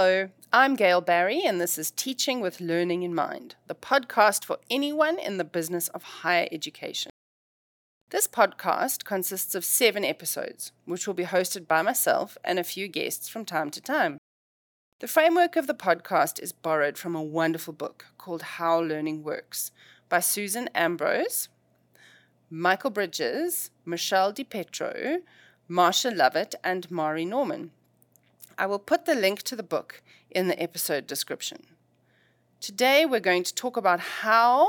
Hello, I'm Gail Barry, and this is Teaching with Learning in Mind, the podcast for anyone in the business of higher education. This podcast consists of seven episodes, which will be hosted by myself and a few guests from time to time. The framework of the podcast is borrowed from a wonderful book called How Learning Works by Susan Ambrose, Michael Bridges, Michele DiPietro, Marsha Lovett, and Marie Norman. I will put the link to the book in the episode description. Today, we're going to talk about how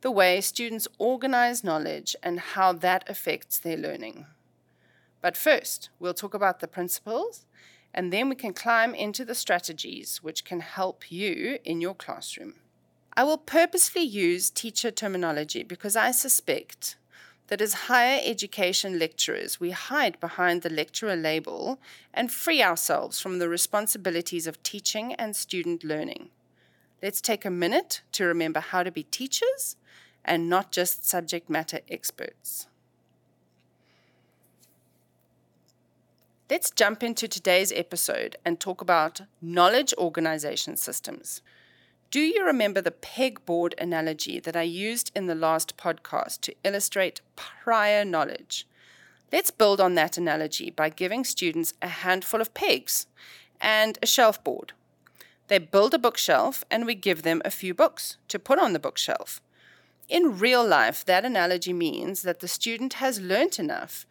the way students organize knowledge and how that affects their learning. But first, we'll talk about the principles, and then we can climb into the strategies which can help you in your classroom. I will purposely use teacher terminology because I suspect that as higher education lecturers, we hide behind the lecturer label and free ourselves from the responsibilities of teaching and student learning. Let's take a minute to remember how to be teachers and not just subject matter experts. Let's jump into today's episode and talk about knowledge organization systems. Do you remember the pegboard analogy that I used in the last podcast to illustrate prior knowledge? Let's build on that analogy by giving students a handful of pegs and a shelf board. They build a bookshelf and we give them a few books to put on the bookshelf. In real life, that analogy means that the student has learnt enough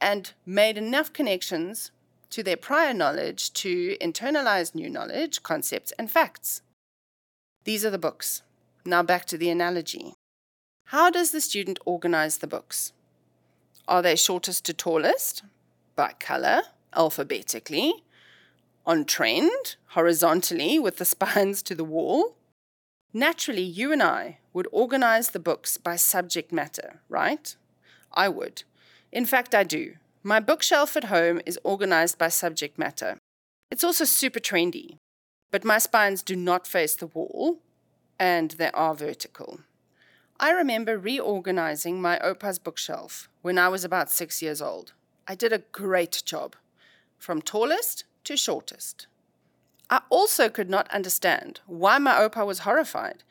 and made enough connections to their prior knowledge to internalize new knowledge, concepts, and facts. These are the books. Now back to the analogy. How does the student organize the books? Are they shortest to tallest? By color, alphabetically? On trend, horizontally, with the spines to the wall? Naturally, you and I would organize the books by subject matter, right? I would. In fact, I do. My bookshelf at home is organized by subject matter. It's also super trendy but my spines do not face the wall and they are vertical. I remember reorganizing my Opa's bookshelf when I was about six years old. I did a great job, from tallest to shortest. I also could not understand why my Opa was horrified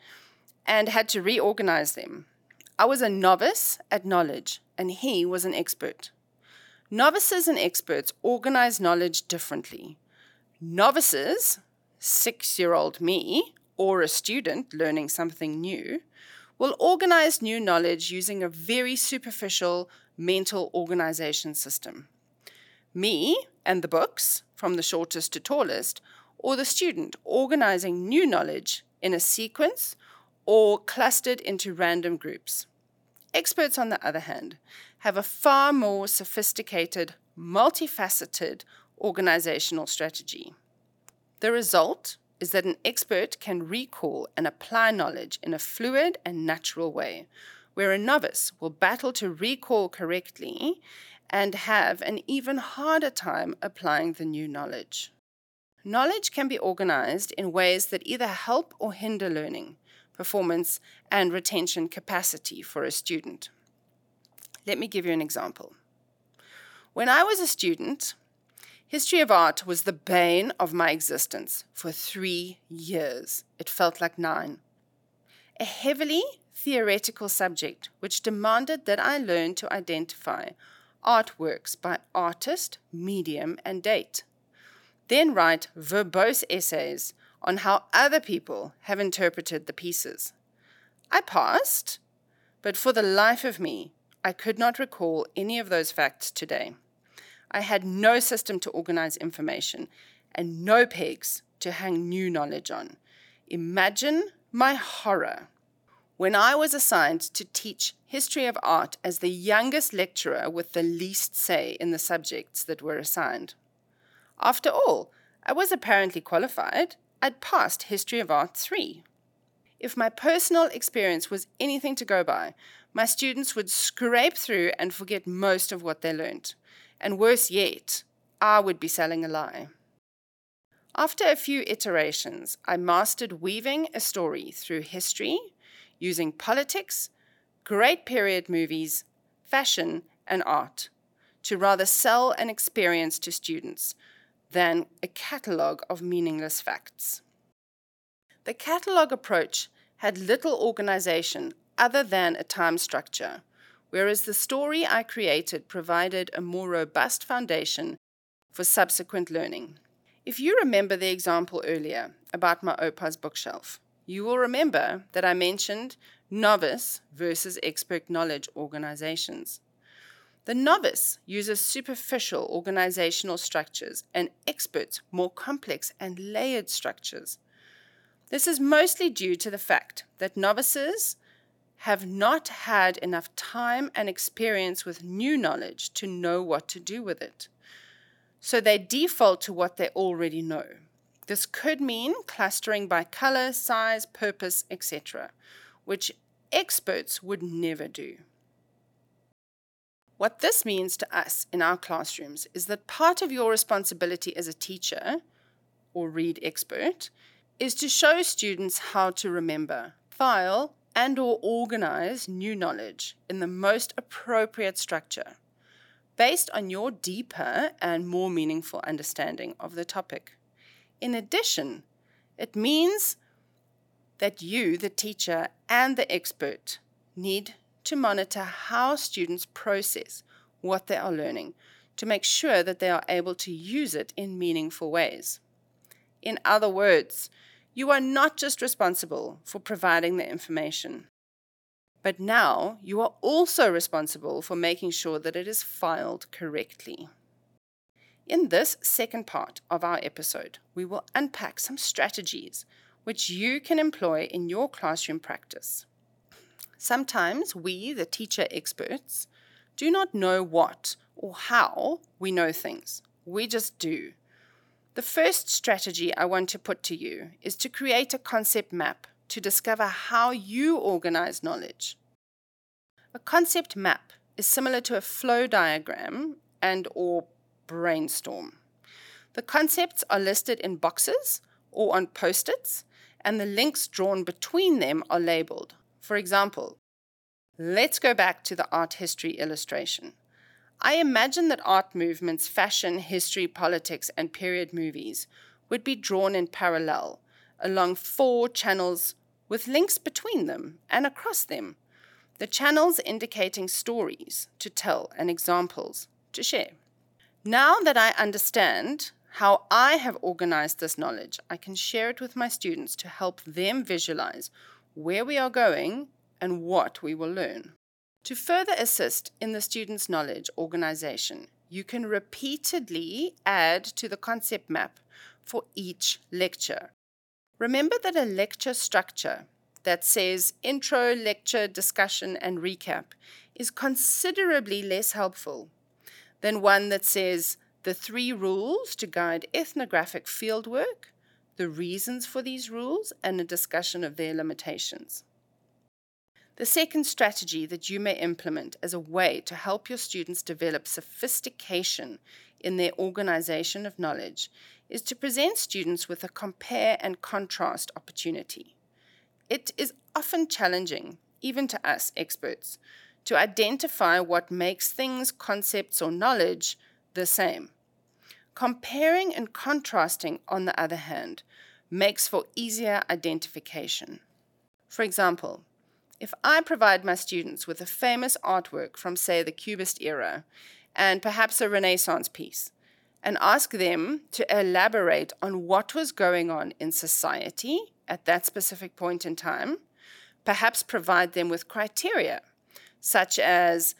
and had to reorganize them. I was a novice at knowledge, and he was an expert. Novices and experts organize knowledge differently. Novices six year old me or a student learning something new will organize new knowledge using a very superficial mental organization system. Me and the books, from the shortest to tallest, or the student organizing new knowledge in a sequence or clustered into random groups. Experts, on the other hand, have a far more sophisticated, multifaceted organizational strategy. The result is that an expert can recall and apply knowledge in a fluid and natural way, where a novice will battle to recall correctly and have an even harder time applying the new knowledge. Knowledge can be organized in ways that either help or hinder learning, performance, and retention capacity for a student. Let me give you an example. When I was a student, History of art was the bane of my existence for three years. It felt like nine. A heavily theoretical subject which demanded that I learn to identify artworks by artist, medium, and date. Then write verbose essays on how other people have interpreted the pieces. I passed, but for the life of me, I could not recall any of those facts today. I had no system to organize information and no pegs to hang new knowledge on. Imagine my horror when I was assigned to teach history of art as the youngest lecturer with the least say in the subjects that were assigned. After all, I was apparently qualified. I'd passed History of Art 3. If my personal experience was anything to go by, my students would scrape through and forget most of what they learnt. And worse yet, I would be selling a lie. After a few iterations, I mastered weaving a story through history, using politics, great period movies, fashion, and art to rather sell an experience to students, than a catalogue of meaningless facts. The catalogue approach had little organization other than a time structure, whereas the story I created provided a more robust foundation for subsequent learning. If you remember the example earlier about my Opa's bookshelf, you will remember that I mentioned novice versus expert knowledge organizations. The novice uses superficial organizational structures and experts more complex and layered structures. This is mostly due to the fact that novices have not had enough time and experience with new knowledge to know what to do with it. So they default to what they already know. This could mean clustering by color, size, purpose, etc., which experts would never do. What this means to us in our classrooms is that part of your responsibility as a teacher or read expert is to show students how to remember, file, and or organize new knowledge in the most appropriate structure based on your deeper and more meaningful understanding of the topic. In addition, it means that you, the teacher and the expert, need to monitor how students process what they are learning to make sure that they are able to use it in meaningful ways. In other words, you are not just responsible for providing the information, but now you are also responsible for making sure that it is filed correctly. In this second part of our episode, we will unpack some strategies which you can employ in your classroom practice. Sometimes we, the teacher experts, do not know what or how we know things. We just do. The first strategy I want to put to you is to create a concept map to discover how you organize knowledge. A concept map is similar to a flow diagram and or brainstorm. The concepts are listed in boxes or on post-its and the links drawn between them are labeled. For example, let's go back to the art history illustration. I imagine that art movements, fashion, history, politics, and period movies would be drawn in parallel along four channels with links between them and across them. The channels indicating stories to tell and examples to share. Now that I understand how I have organized this knowledge, I can share it with my students to help them visualize where we are going and what we will learn. To further assist in the student's knowledge organization, you can repeatedly add to the concept map for each lecture. Remember that a lecture structure that says intro, lecture, discussion, and recap is considerably less helpful than one that says the three rules to guide ethnographic fieldwork, the reasons for these rules, and a discussion of their limitations. The second strategy that you may implement as a way to help your students develop sophistication in their organization of knowledge is to present students with a compare and contrast opportunity. It is often challenging, even to us experts, to identify what makes things, concepts, or knowledge the same. Comparing and contrasting, on the other hand, makes for easier identification. For example, if I provide my students with a famous artwork from, say, the Cubist era, and perhaps a Renaissance piece, and ask them to elaborate on what was going on in society at that specific point in time, perhaps provide them with criteria, such as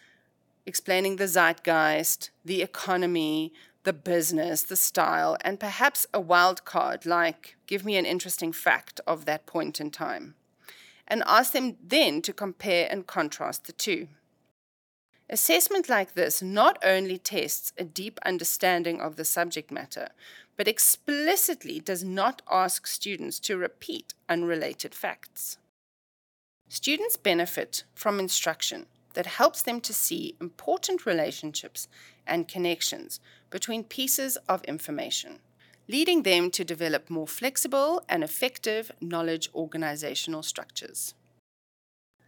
explaining the zeitgeist, the economy, the business, the style, and perhaps a wild card like give me an interesting fact of that point in time and ask them then to compare and contrast the two. Assessment like this not only tests a deep understanding of the subject matter, but explicitly does not ask students to repeat unrelated facts. Students benefit from instruction that helps them to see important relationships and connections between pieces of information leading them to develop more flexible and effective knowledge organizational structures.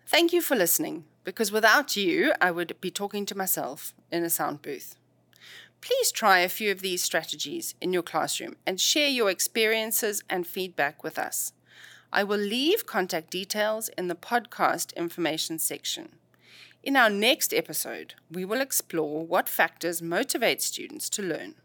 Thank you for listening, because without you, I would be talking to myself in a sound booth. Please try a few of these strategies in your classroom and share your experiences and feedback with us. I will leave contact details in the podcast information section. In our next episode, we will explore what factors motivate students to learn.